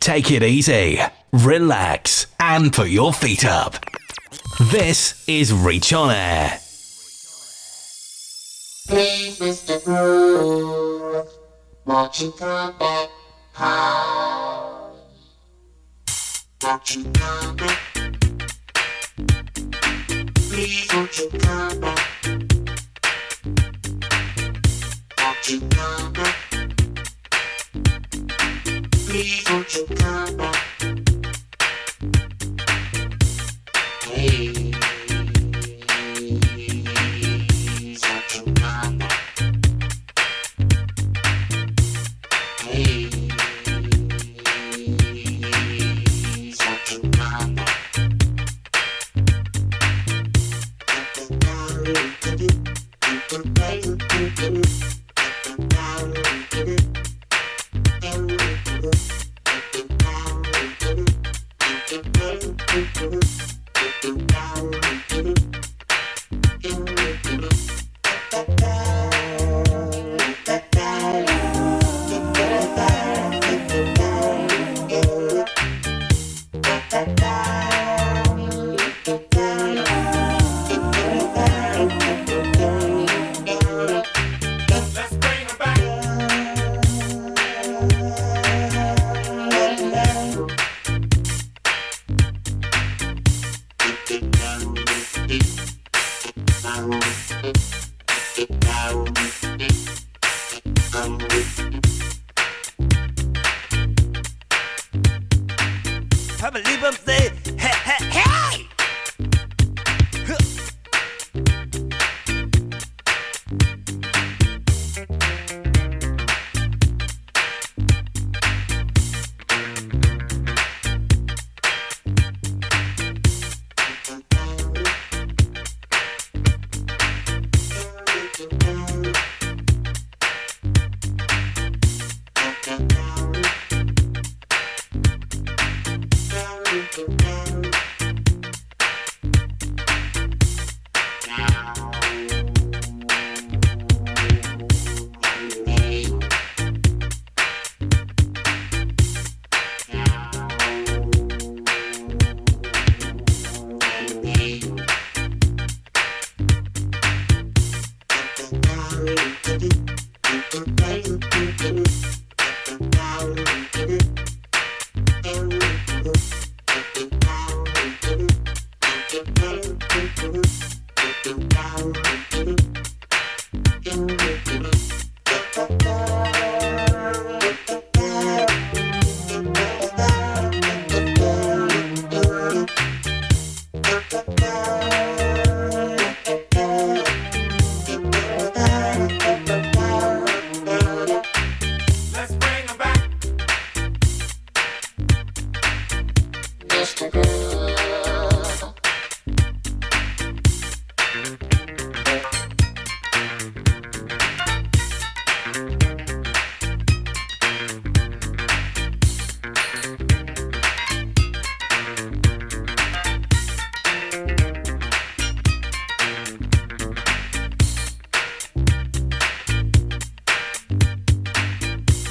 Take it easy, relax, and put your feet up. This is Reach on Air. Please, Mr. Groove, won't you come back home? Won't you come back? Please, won't you come back? Won't you come back? Won't you come back?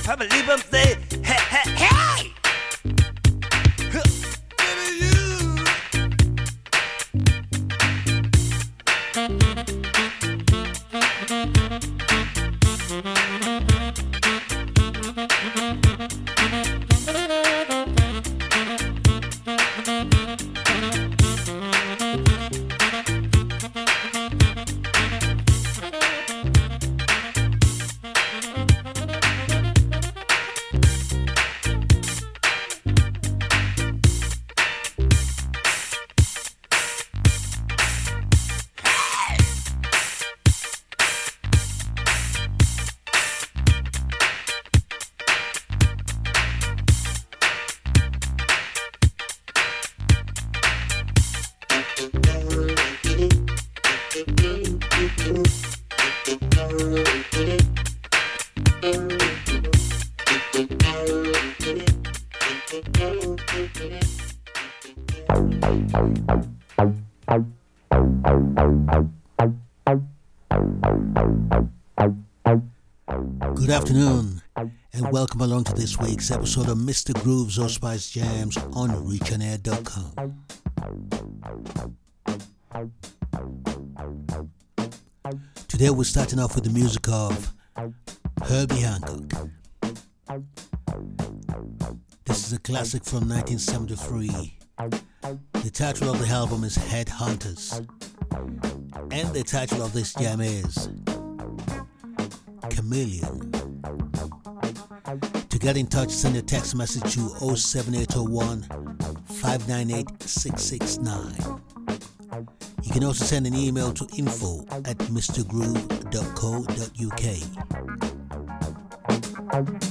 A leap up say, hey, hey! Welcome along to this week's episode of mistaGROOVE's or Spice Jams on ReachOnAir.com. Today we're starting off with the music of Herbie Hancock. This is a classic from 1973. The title of the album is Headhunters. And the title of this jam is Chameleon. Get in touch, send a text message to 07801 598 669. You can also send an email to info at mrgroove.co.uk.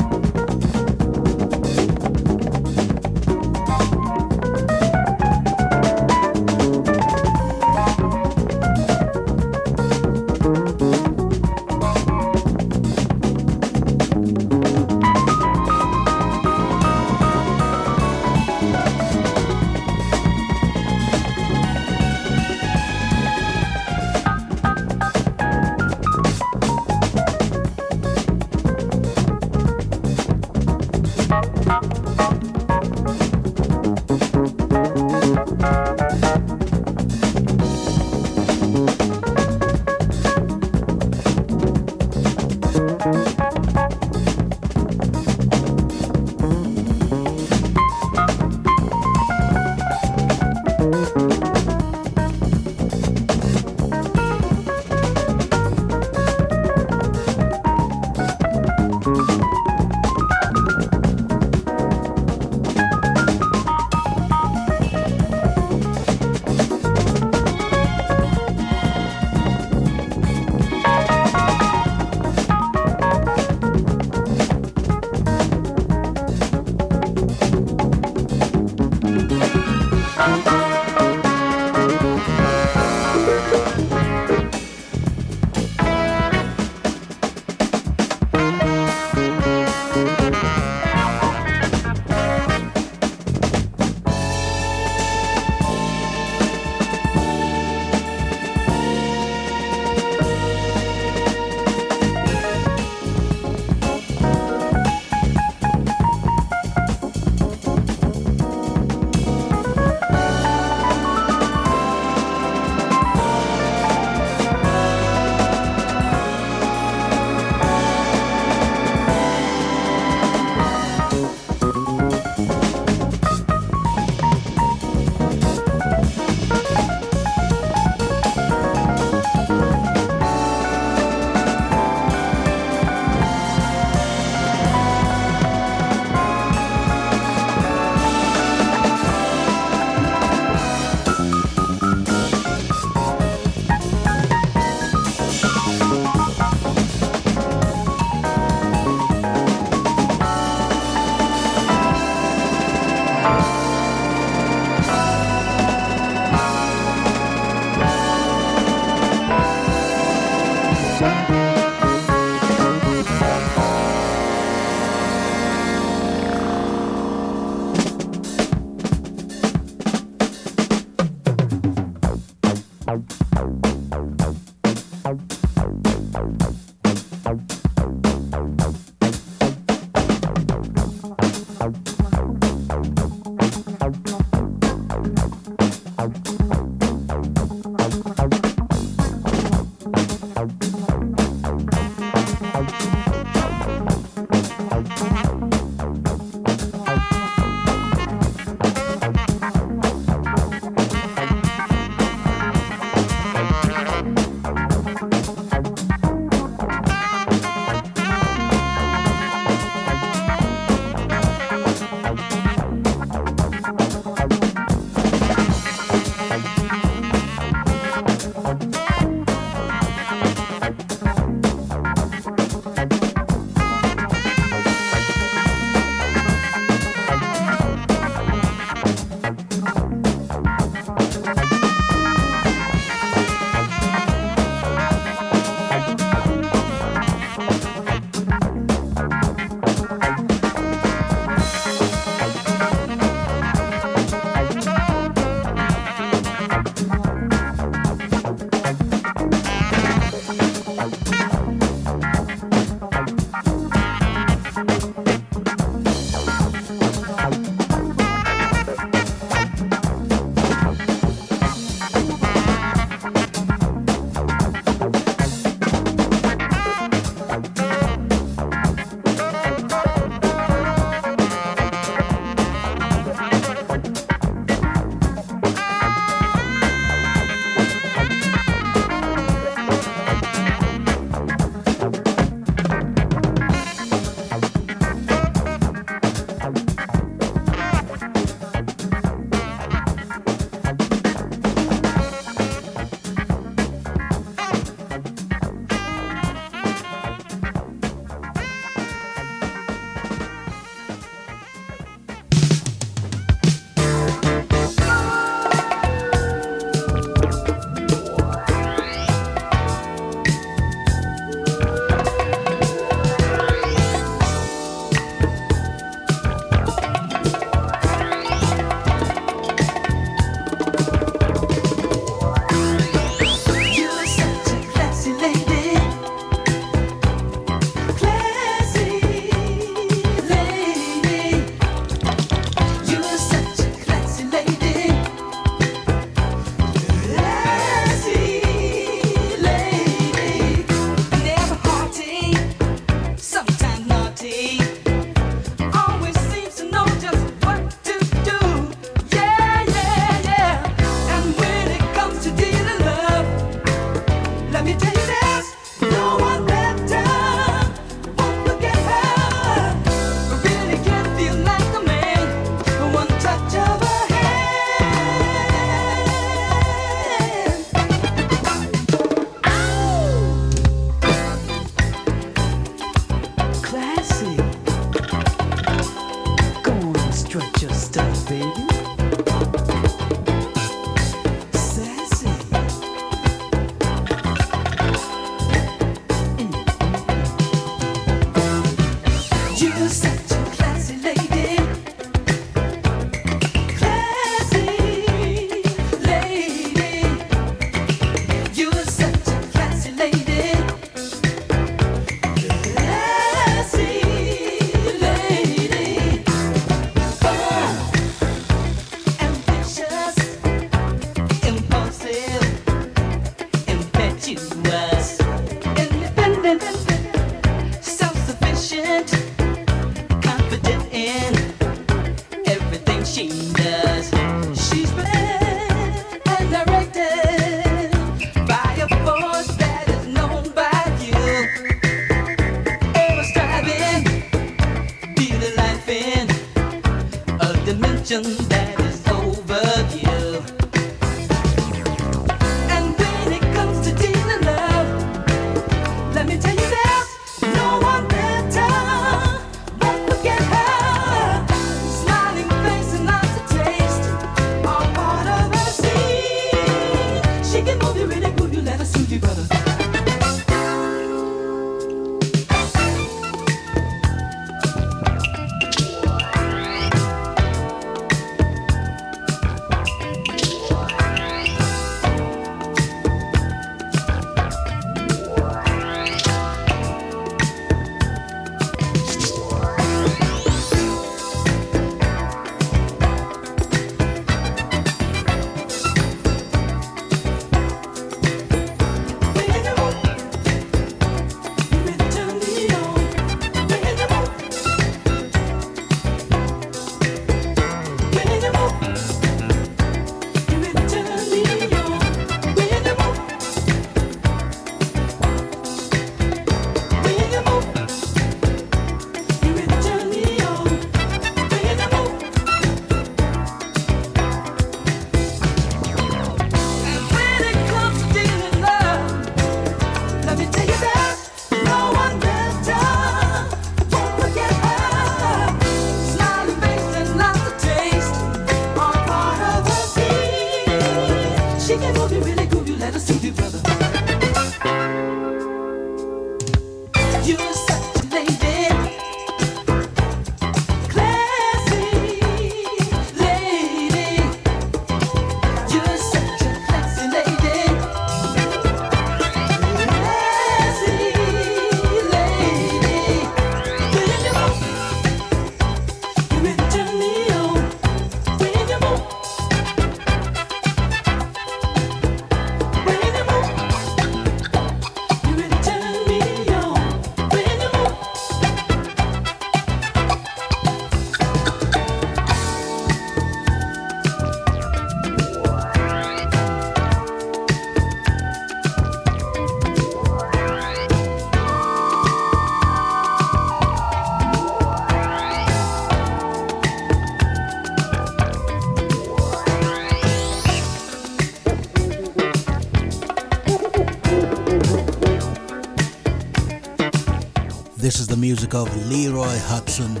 music of Leroy Hutson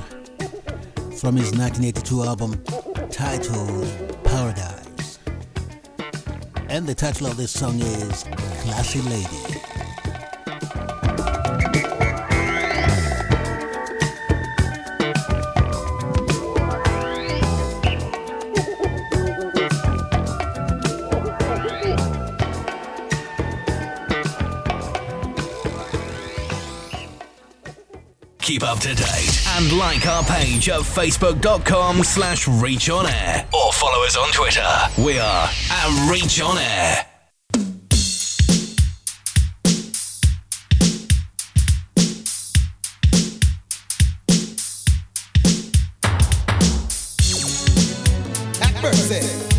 from his 1982 album titled Paradise. And the title of this song is Classy Lady. up to date and like our page at facebook.com slash reach on air or follow us on Twitter. We are at reach on air. Mercy.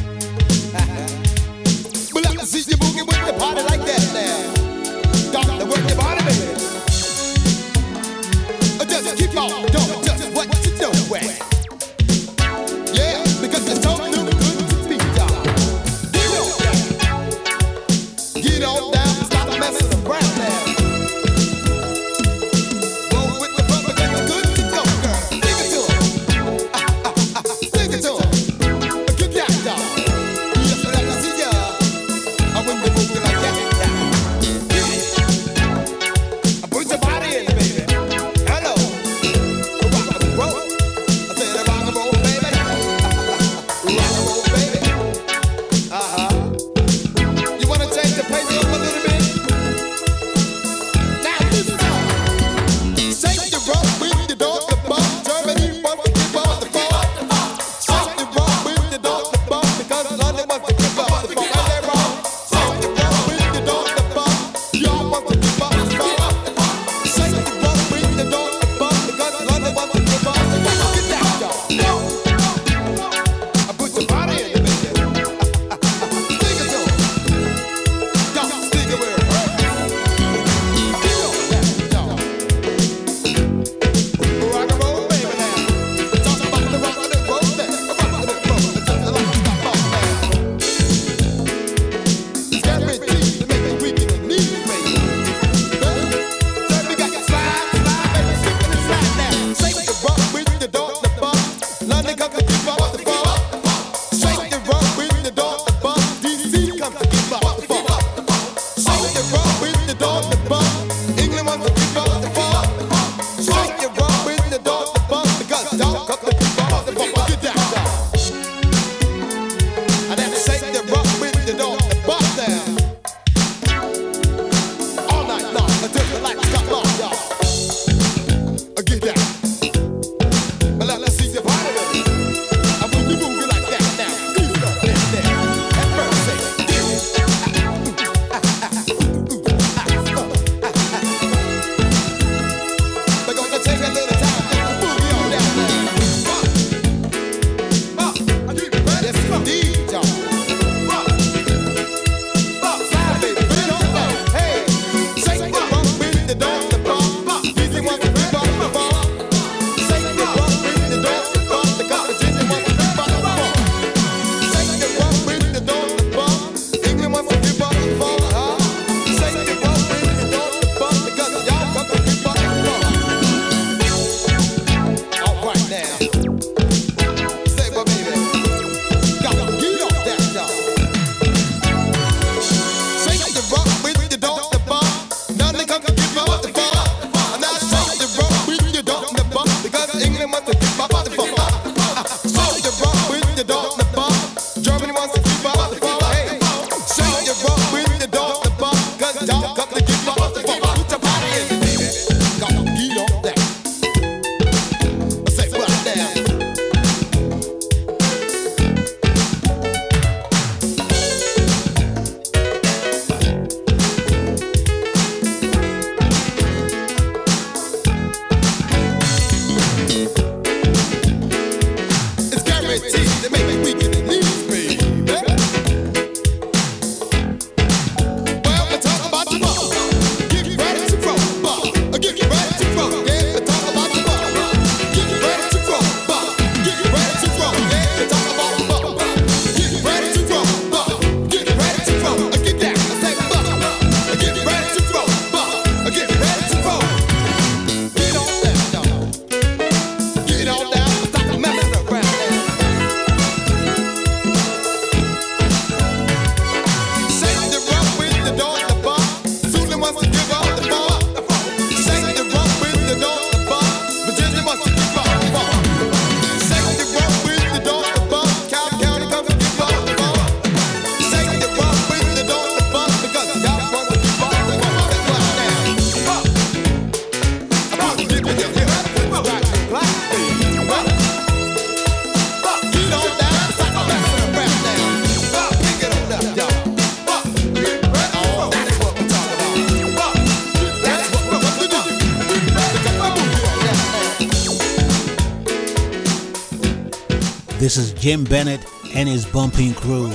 Jim Bennett and his bumping crew.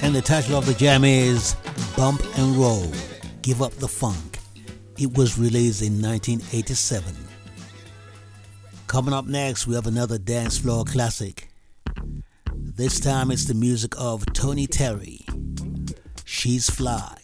And the title of the jam is Bump and Roll Give Up the Funk. It was released in 1987. Coming up next, we have another dance floor classic. This time it's the music of Tony Terry. She's Fly.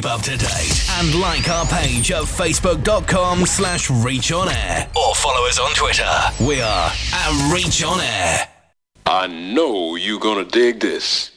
Keep up to date and like our page at facebook.com slash reach on air or follow us on Twitter. We are at reach on air. I know you're gonna dig this.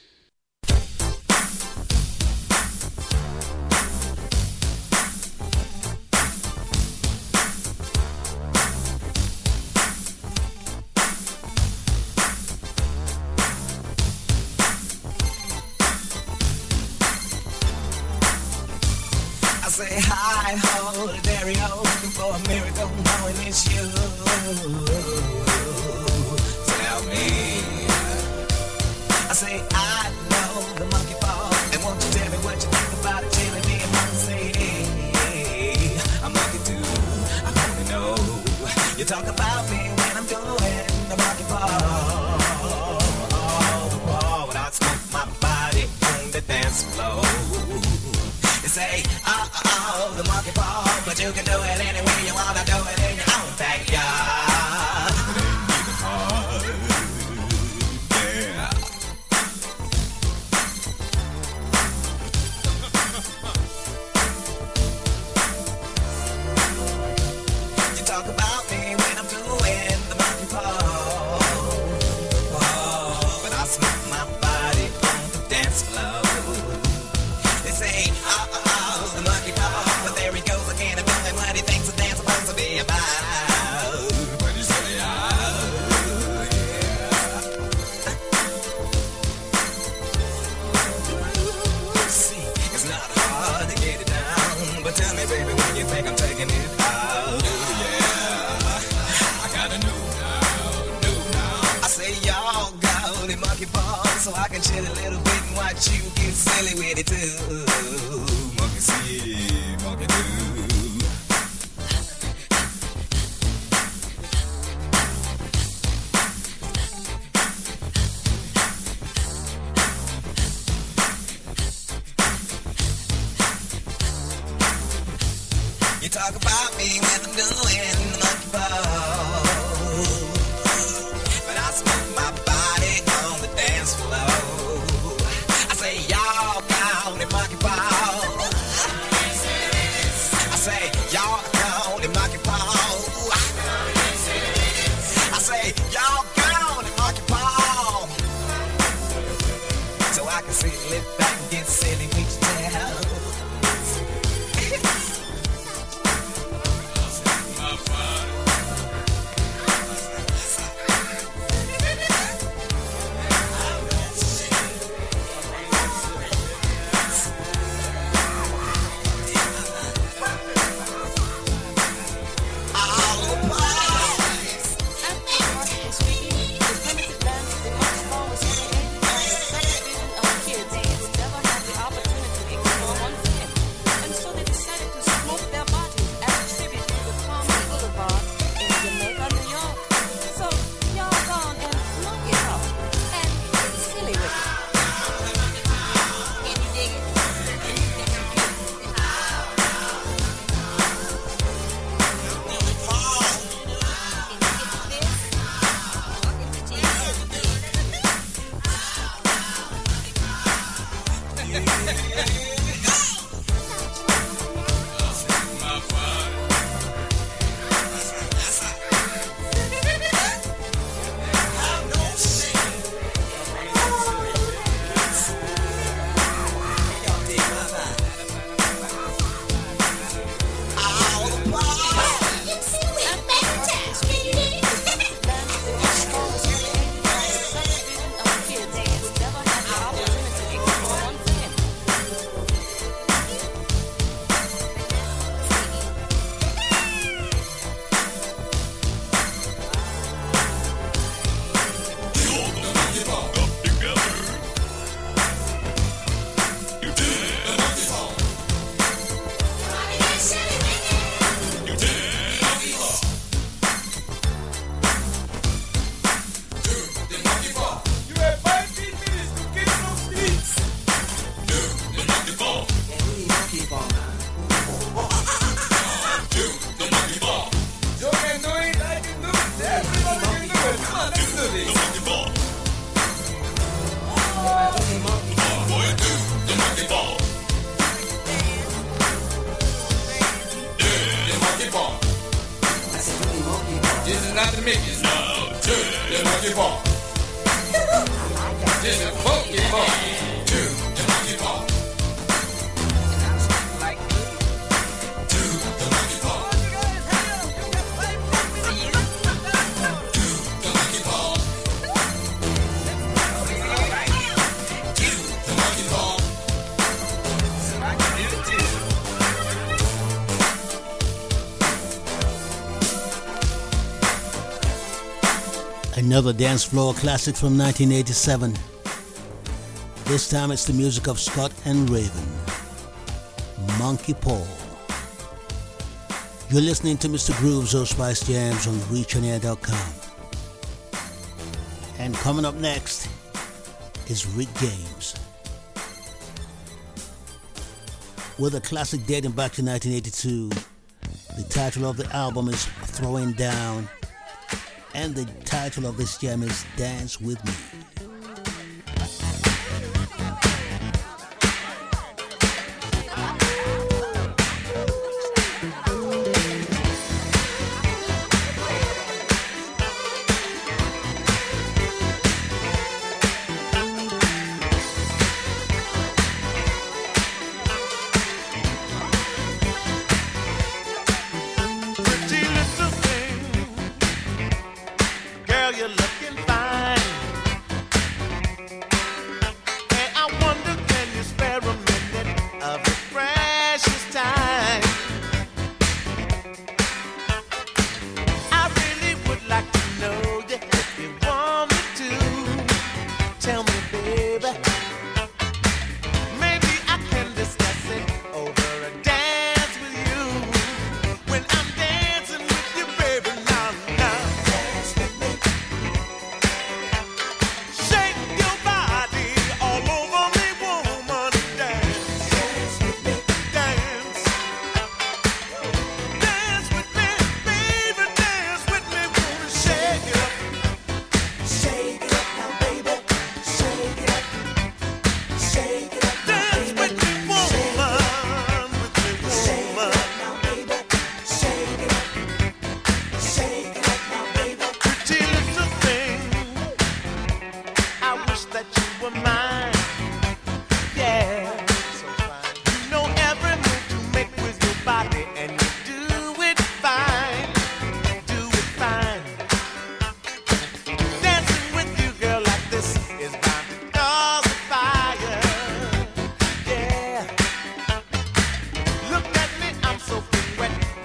I say I know the monkey ball, and won't you tell me what you think about it, chilling me and monkey hey, I'm monkey too. I wanna know. You talk about me when I'm doing the monkey ball. Oh, when I smoke my body on the dance floor. You say, oh, oh, oh, the monkey ball, but you can do it any Another dance floor classic from 1987. This time it's the music of Scott and Raven. Monkey Paw. You're listening to mistaGROOVE's or Spice Jams on ReachOnAir.com. And coming up next is Rick James. With a classic dating back to 1982, the title of the album is Throwing Down, and the title of this jam is Dance With Me.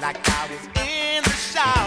like I was in the shower.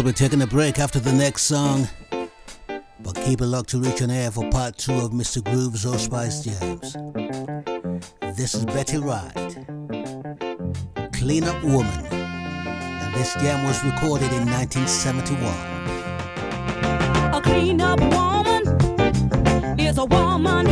We'll be taking a break after the next song, but keep it locked to Reach on Air for part two of mistaGROOVE's Old Spice Jams. This is Betty Wright, Clean Up Woman, and this jam was recorded in 1971. A clean up woman is a woman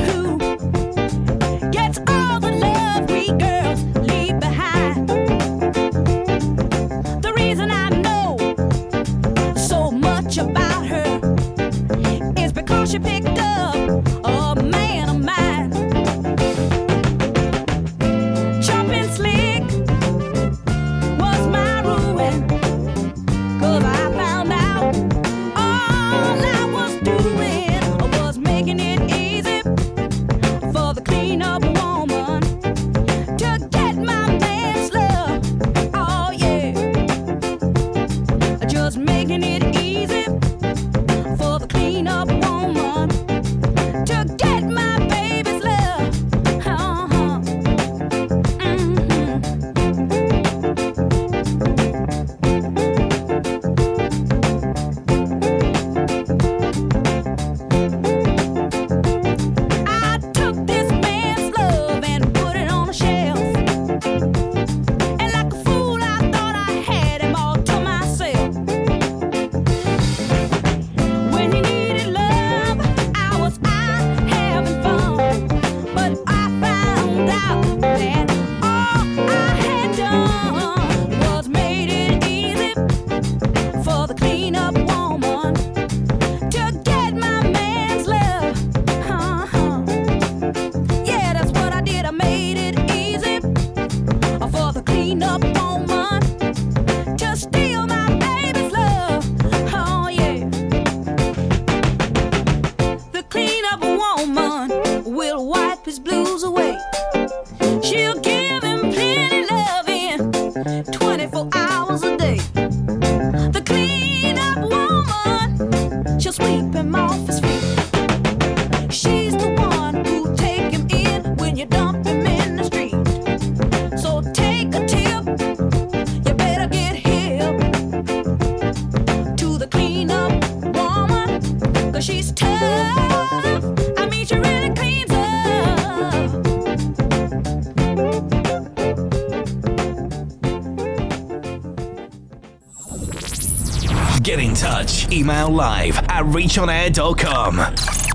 Email live at reachonair.com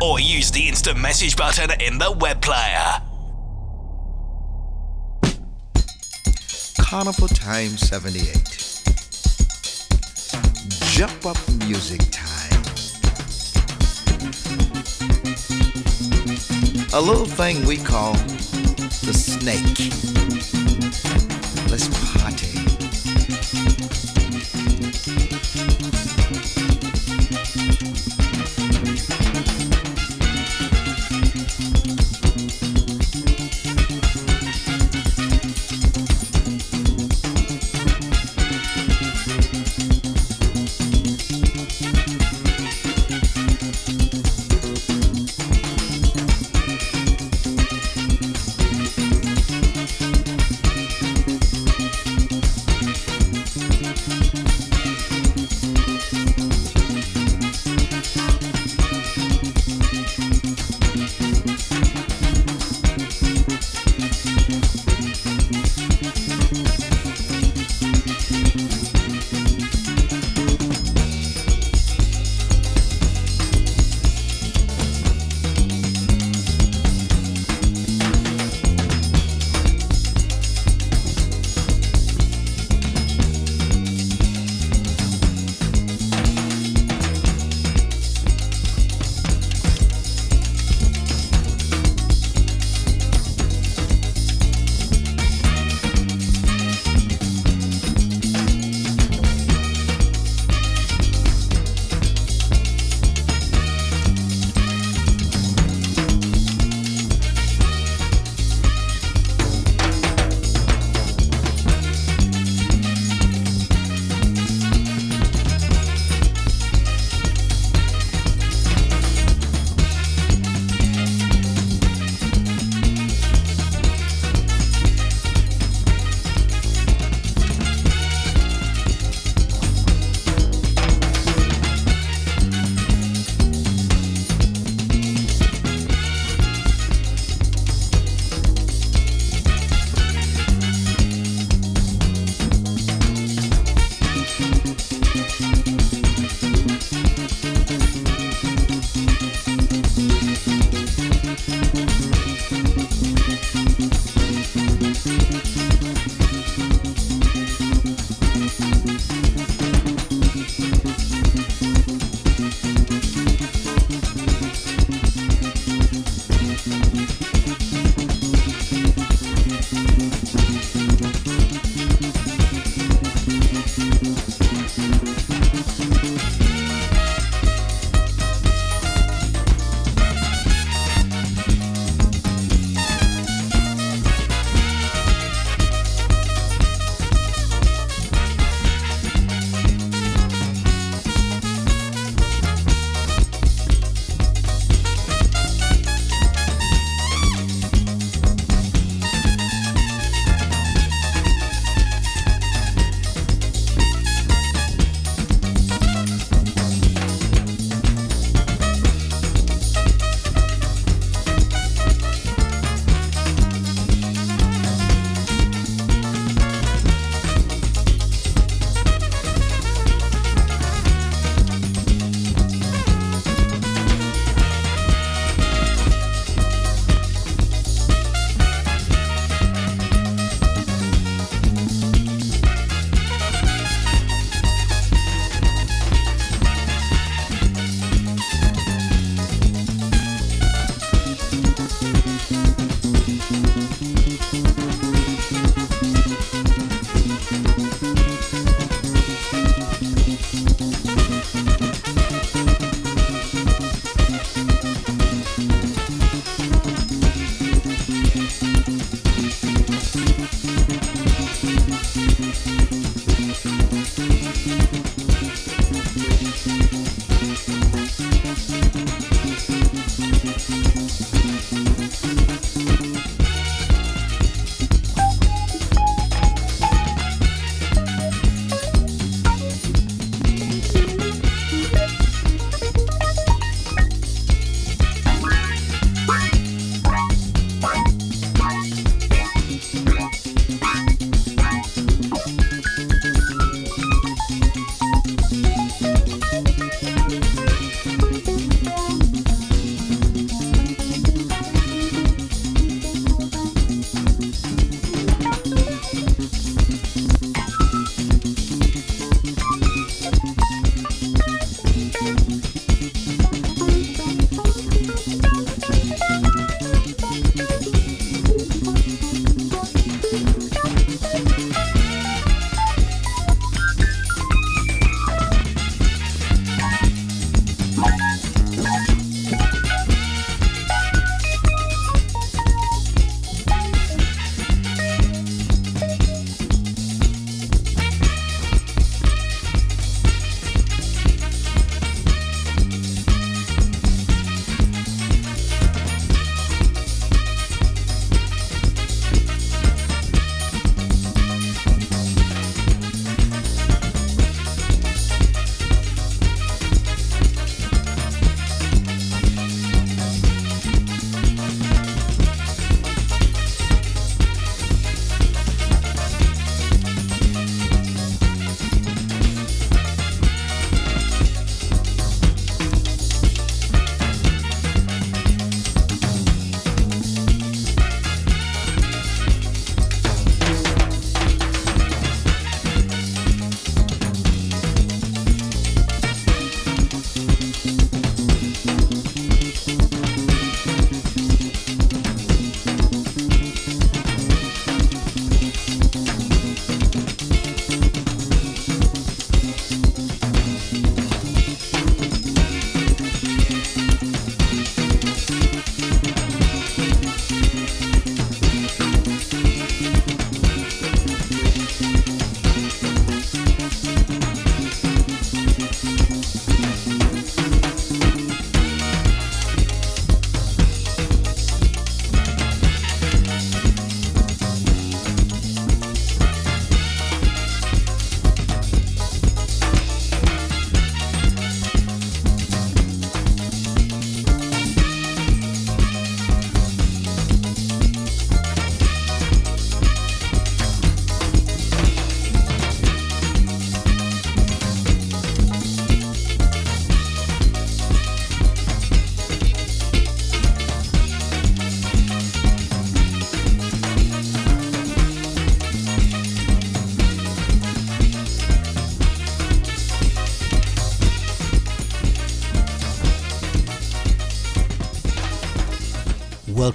or use the instant message button in the web player. Carnival Time 78. Jump up music time. A little thing we call the snake.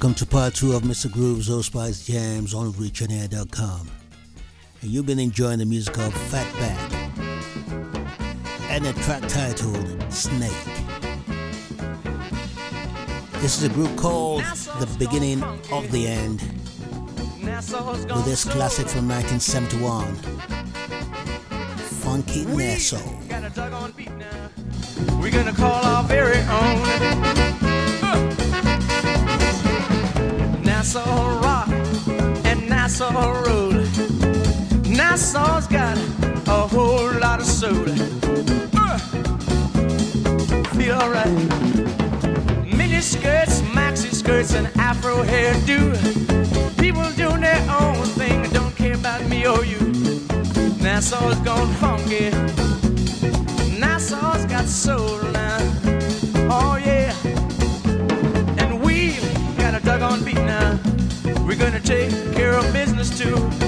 Welcome to part two of mistaGROOVE's O Spice Jams on ReachOnAir.com. And you've been enjoying the music of Fatback and a track titled Snake. This is a group called The Beginning of the End with this classic from 1971 Funky Nassau. We're gonna call our very own Nassau Rock and Nassau Road. Nassau's got a whole lot of soul. Uh, feel alright. Mini skirts, maxi skirts, and afro hairdo. People doing their own thing, don't care about me or you. Nassau's gone funky. Nassau's got soul now. Oh yeah. We're gonna take care of business too.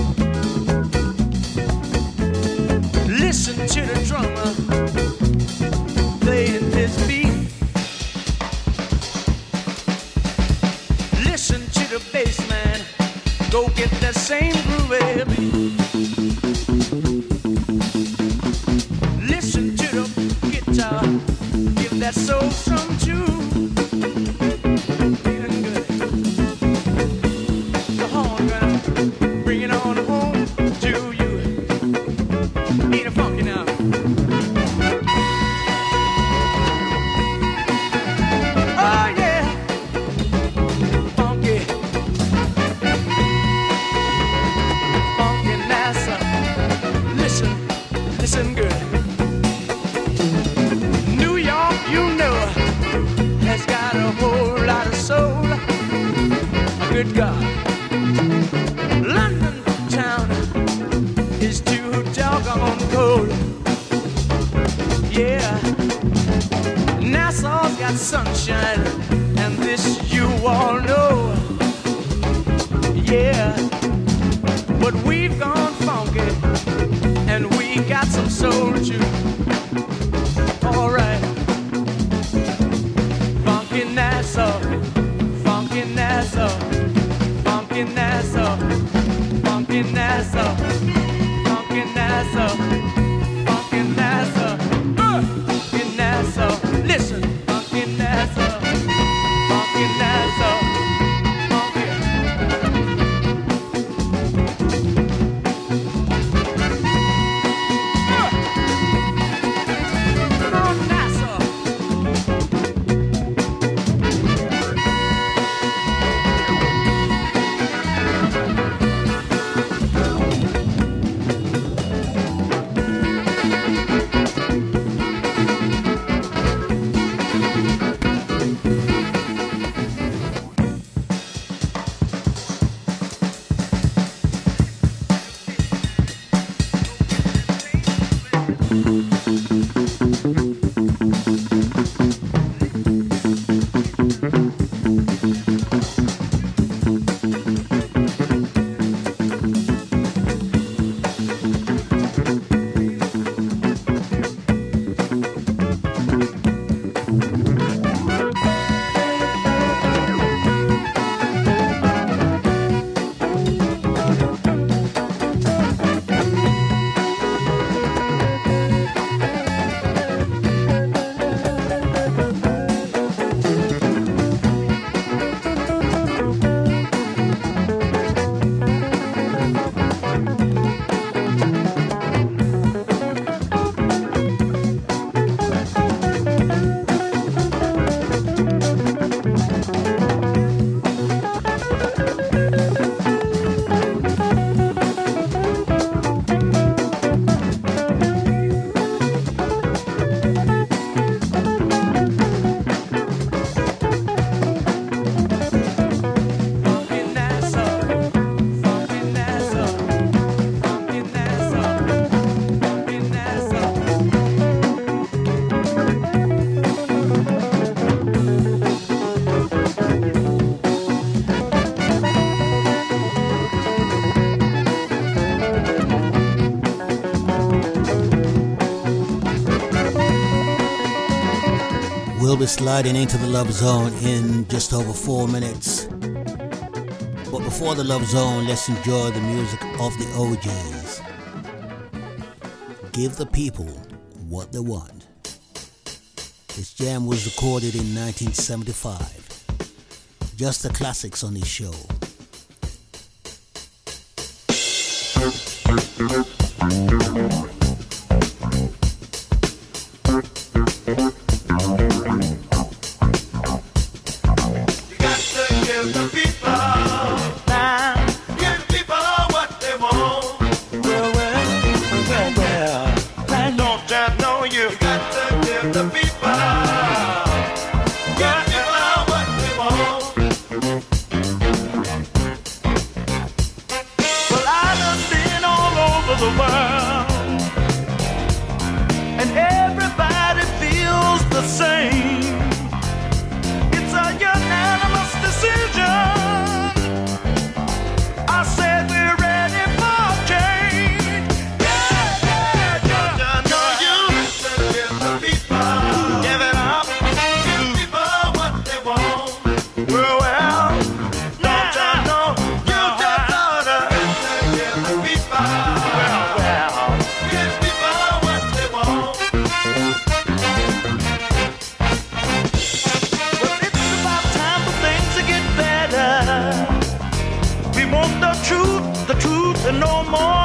we're sliding into the love zone in just over four minutes. But before the love zone, let's enjoy the music of the O'Jays. Give the people what they want. This jam was recorded in 1975. Just the classics on this show. more.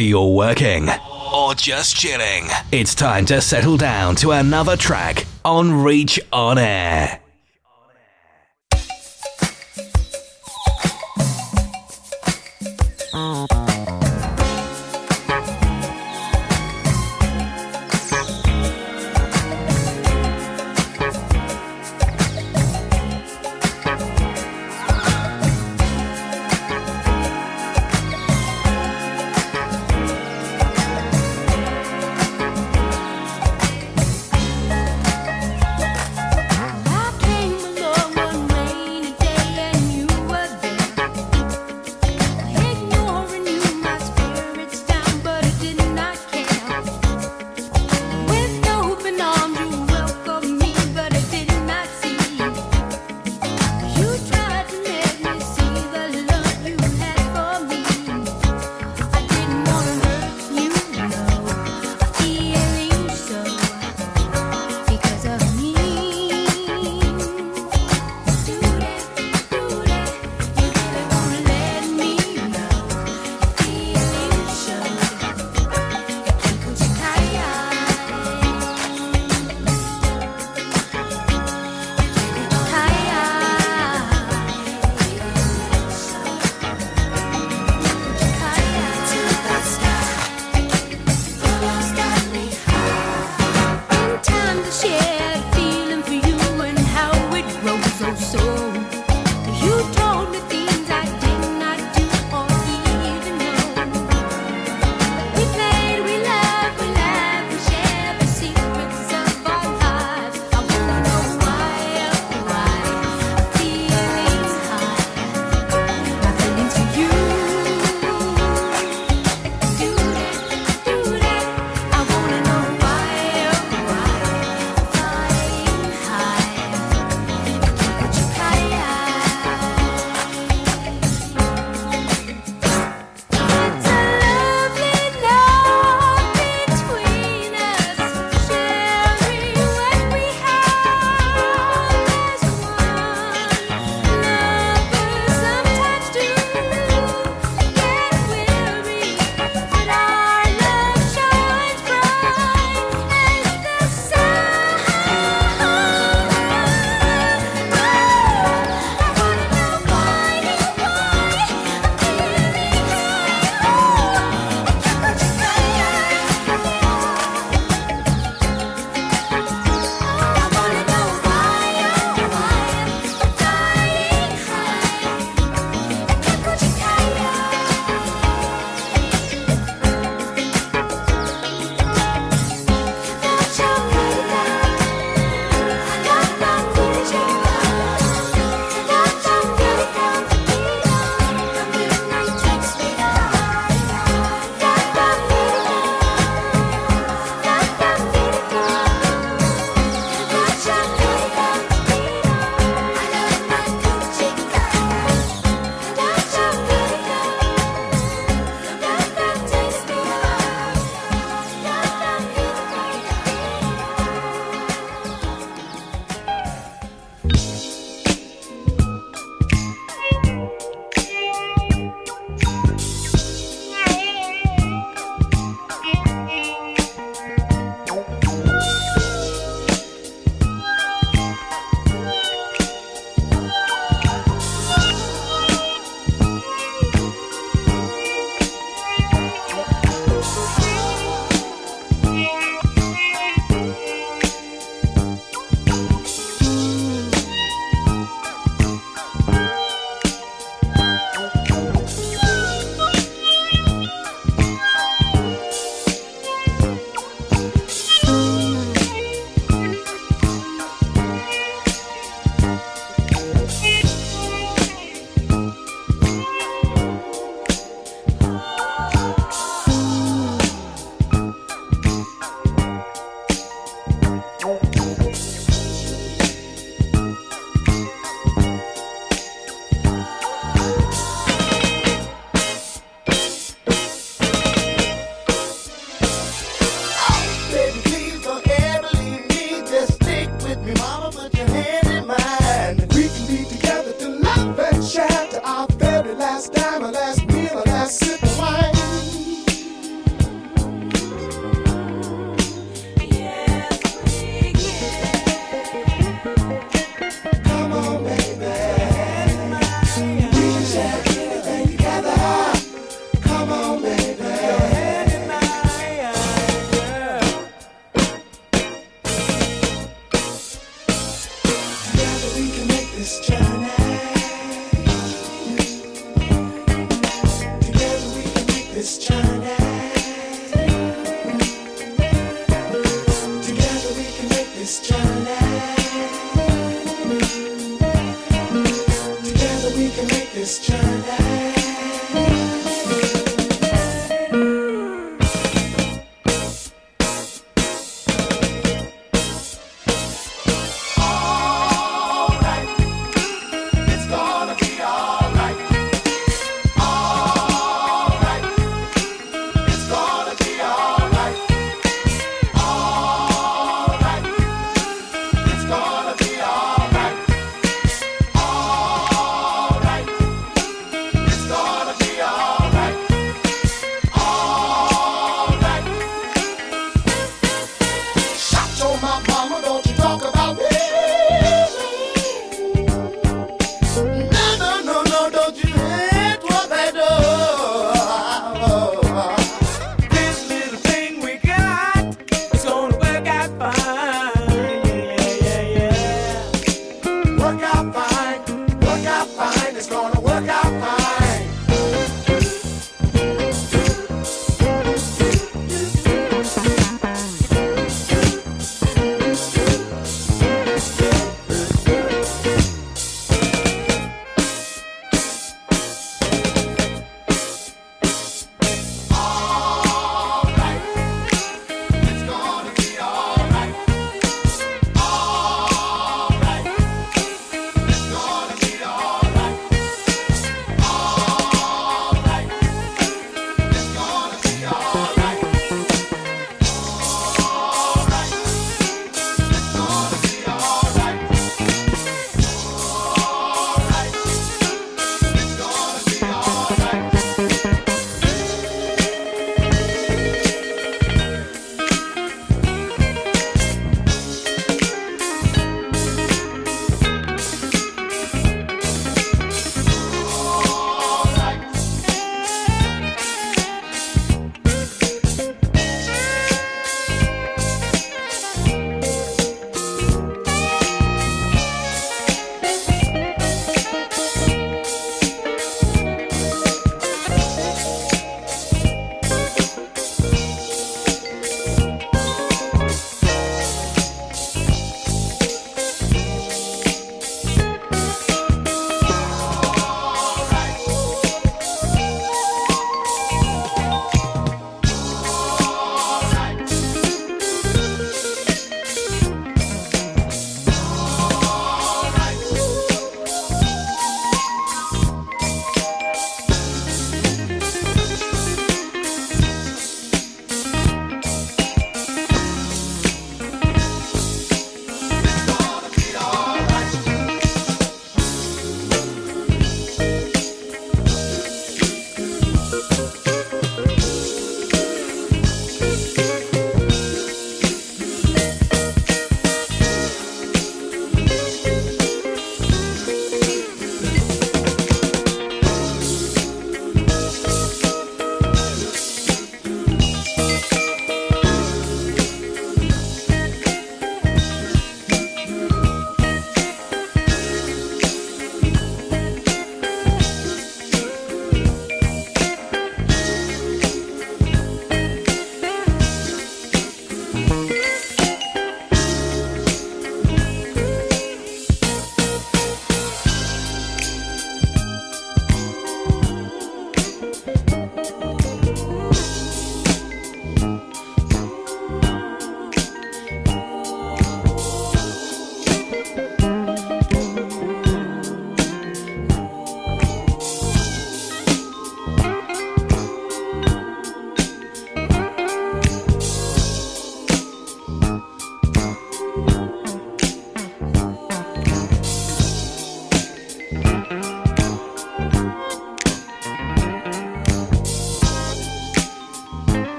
whether you're working or just chilling, it's time to settle down to another track on Reach On Air.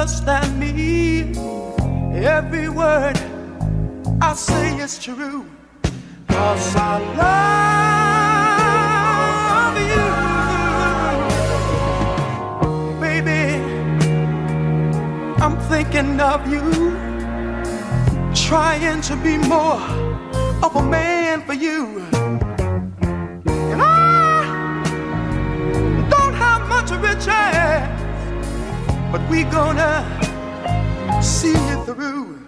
You understand me. Every word I say is true. Cause I love you. Baby, I'm thinking of you trying to be more of a man for you. And I don't have much riches, but we gonna see it through.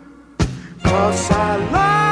Cause I love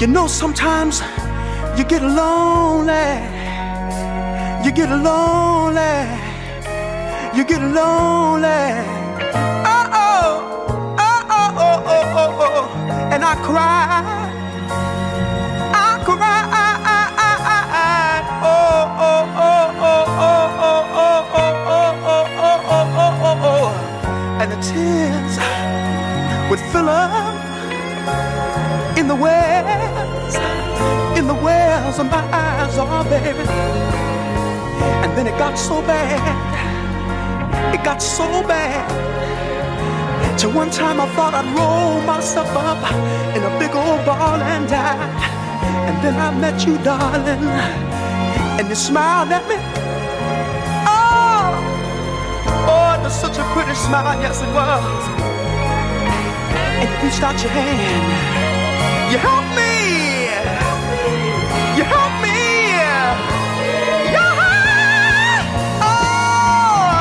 you know, sometimes you get lonely. You get lonely. You get lonely. Oh, oh, oh, oh, oh, oh, oh, oh. And I cry. Oh, oh, oh, oh, oh, oh, oh, oh, oh, oh, the tears would fill up in the wells, in the wells of my eyes, oh baby. And then it got so bad, it got so bad. Till one time I thought I'd roll myself up in a big old ball and die. And then I met you, darling, and you smiled at me. Oh, oh, it was such a pretty smile, yes it was. And you reached out your hand, you help me, you helped me. Yeah. Oh,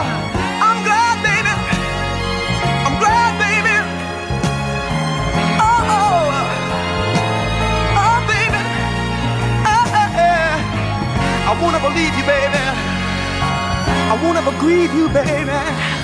I'm glad, baby. I'm glad, baby. Oh, oh, oh, baby. Eh, eh. I won't ever leave you, baby. I won't ever grieve you, baby.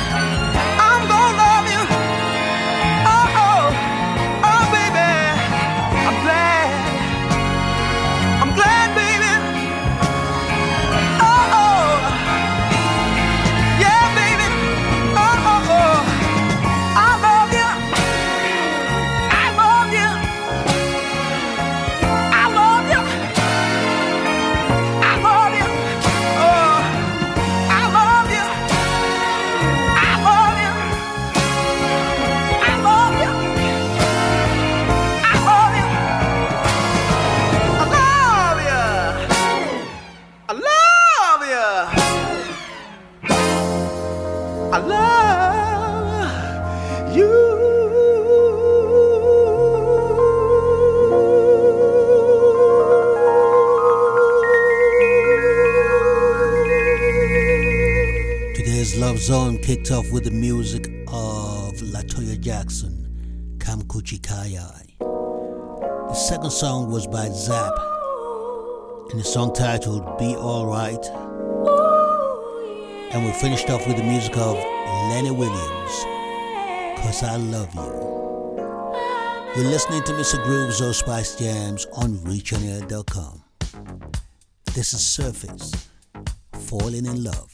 Kicked off with the music of Latoya Jackson, Kamkuchi Kayai. The second song was by Zapp, and the song titled Be Alright. And we finished off with the music of Lenny Williams, Cause I Love You. You're listening to mistaGROOVE's or Spice Jams on ReachOnAir.com. This is Surface, Falling in Love. Falling in love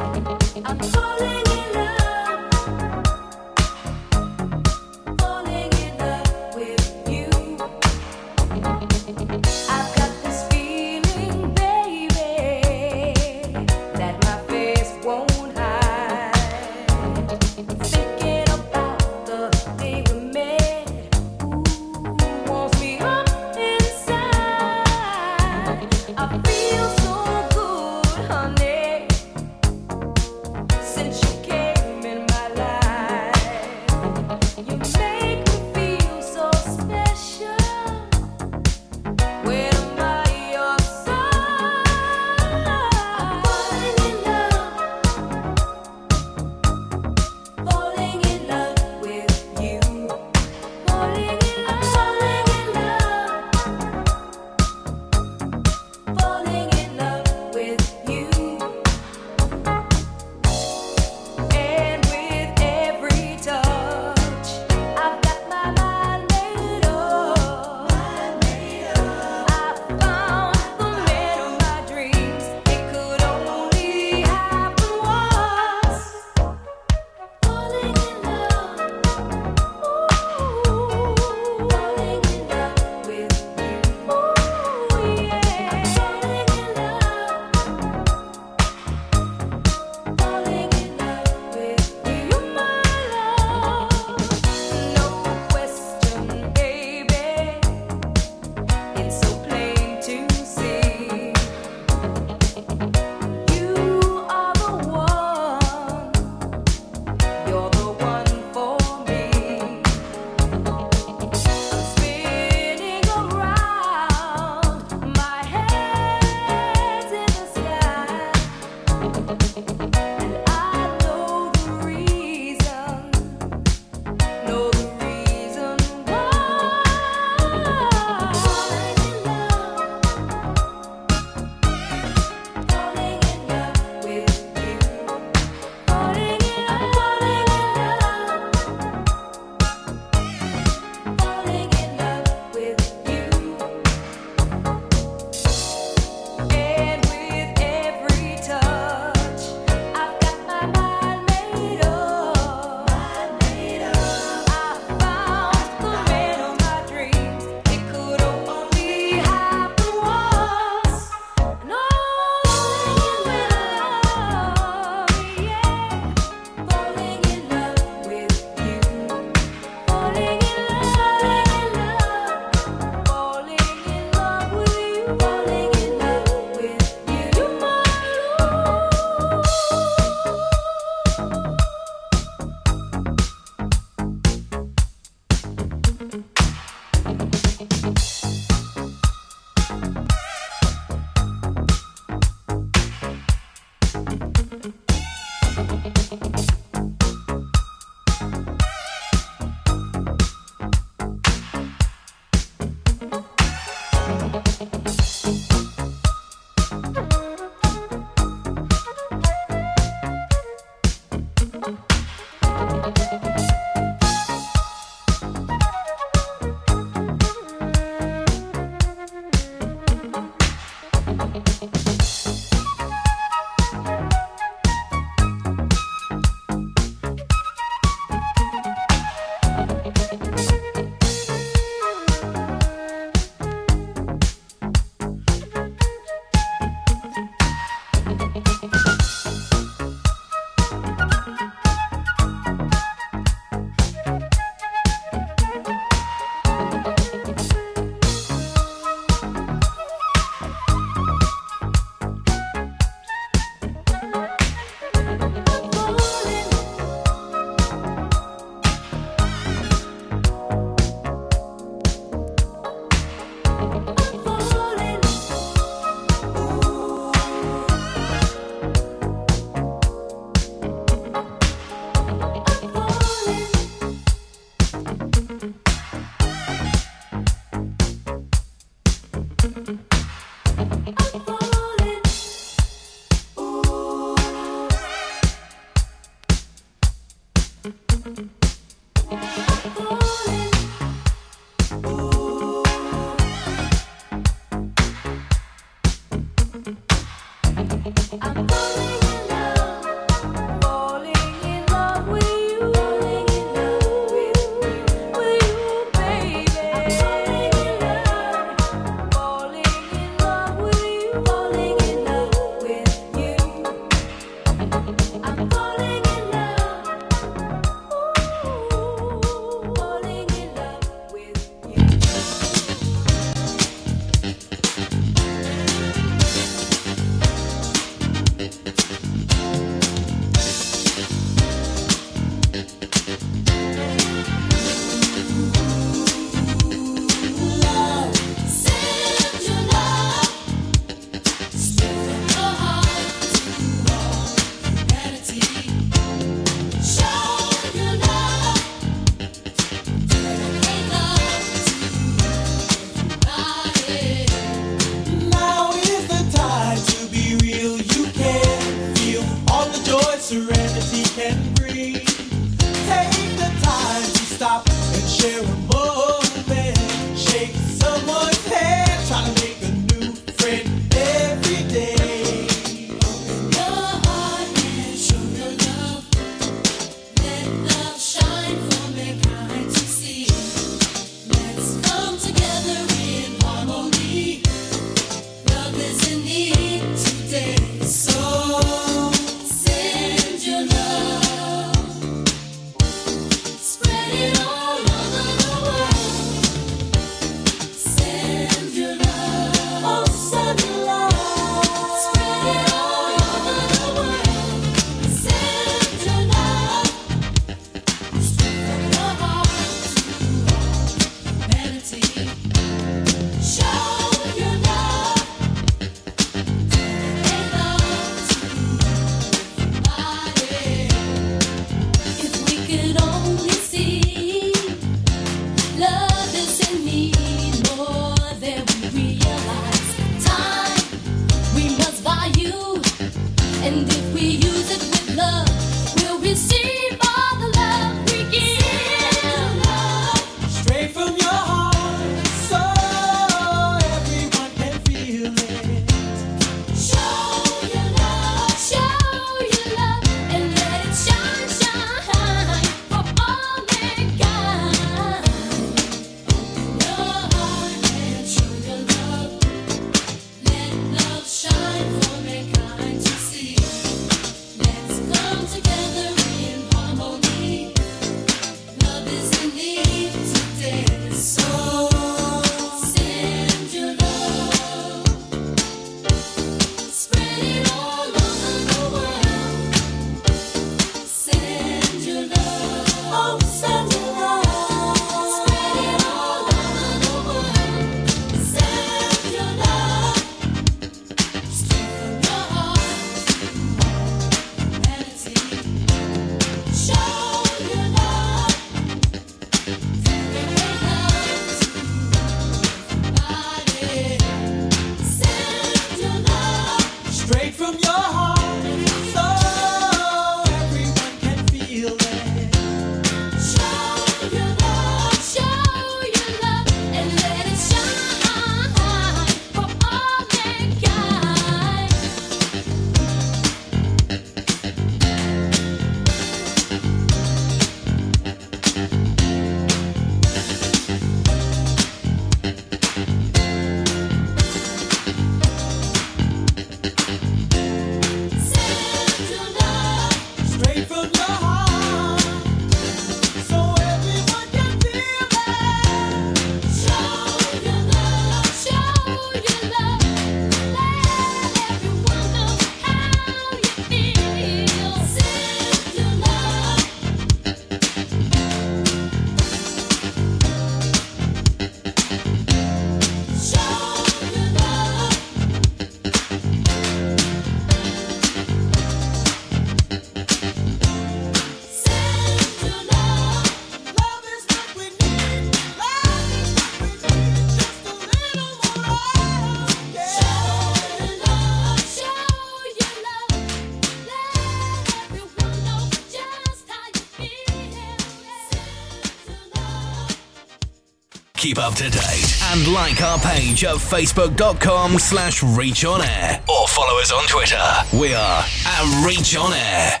Keep up to date and like our page at facebook.com slash reach on air or follow us on Twitter. We are at reach on air.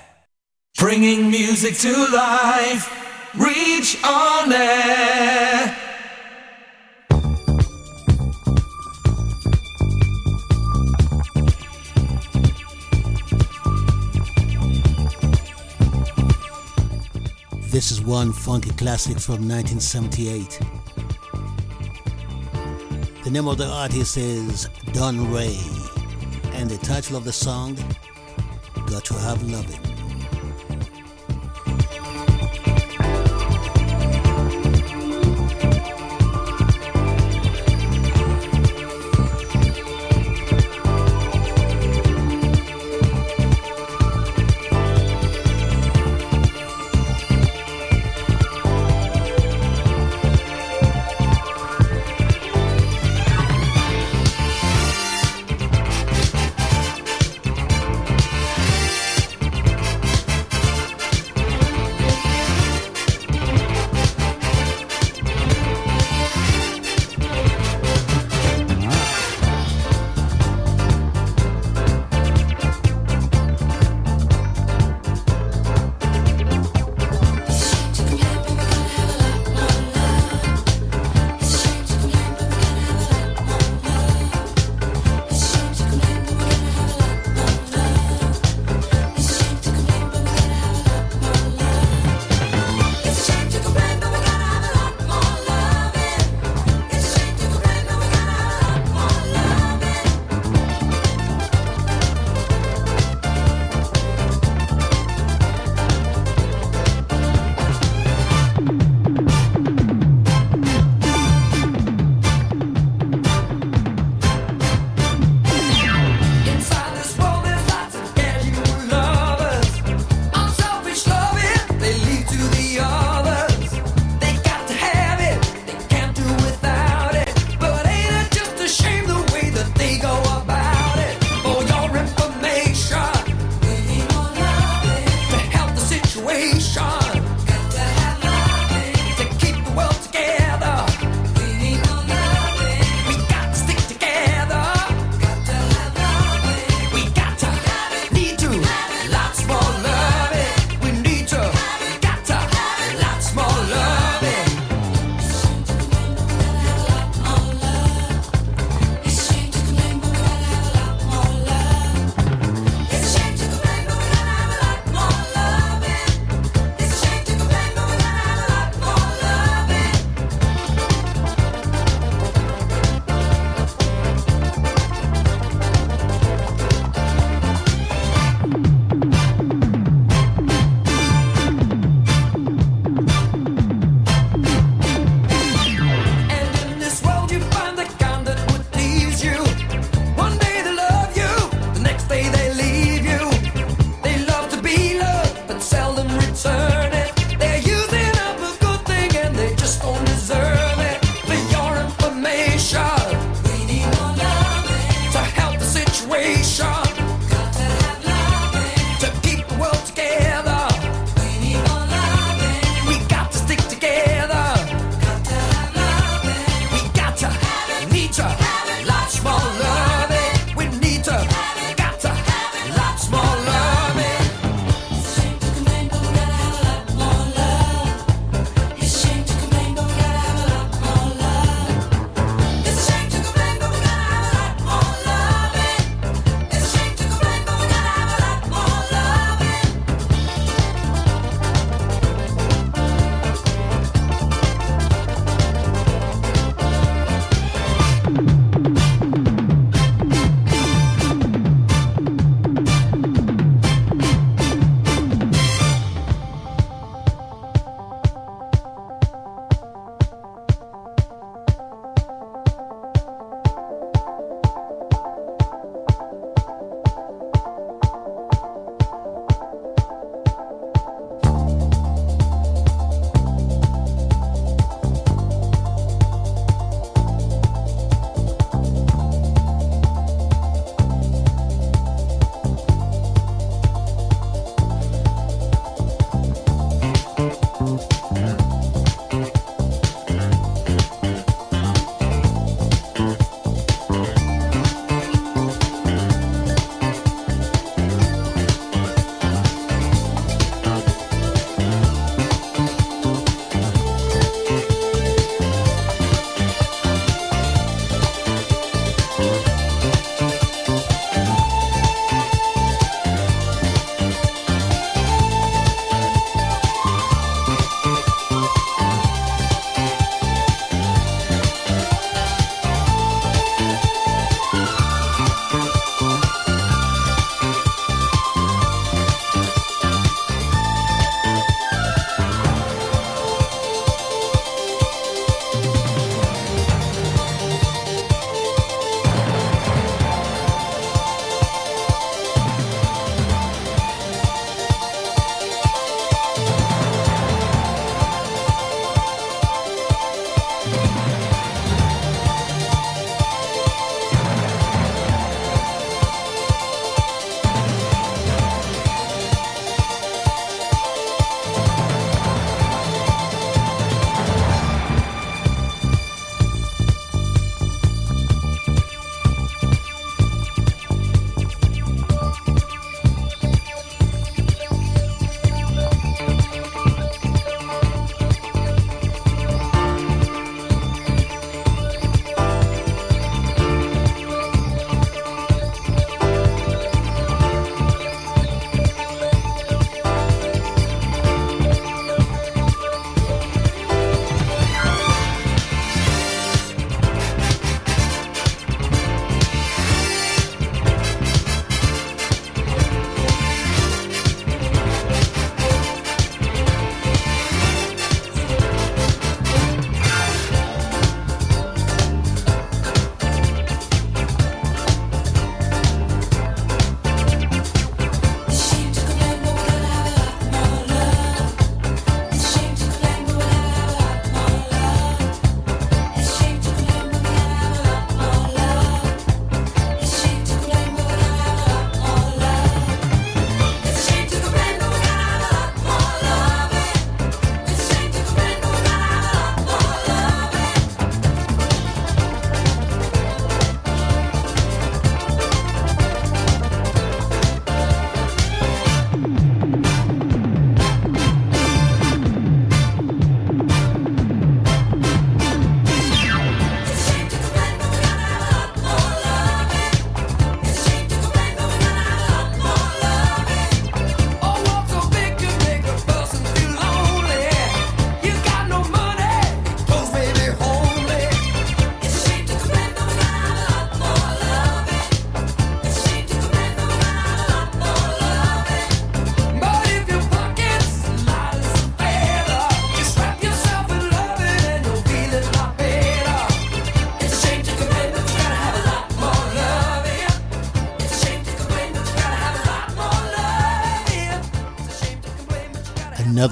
Bringing music to life. Reach on air. This is one funky classic from 1978. Name of the artist is Don Ray, and the title of the song, Got to Have Loving.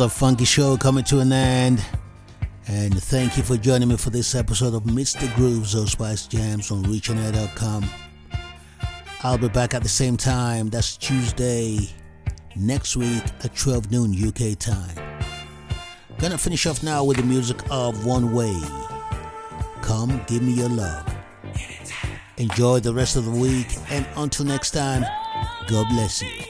Another funky show coming to an end. And thank you for joining me for this episode of mistaGROOVE's or Spice Jams on ReachOnAir.com. I'll be back at the same time. That's Tuesday next week at 12 noon UK time. Gonna finish off now with the music of One Way. Come, give me your love. Enjoy the rest of the week, and until next time, God bless you.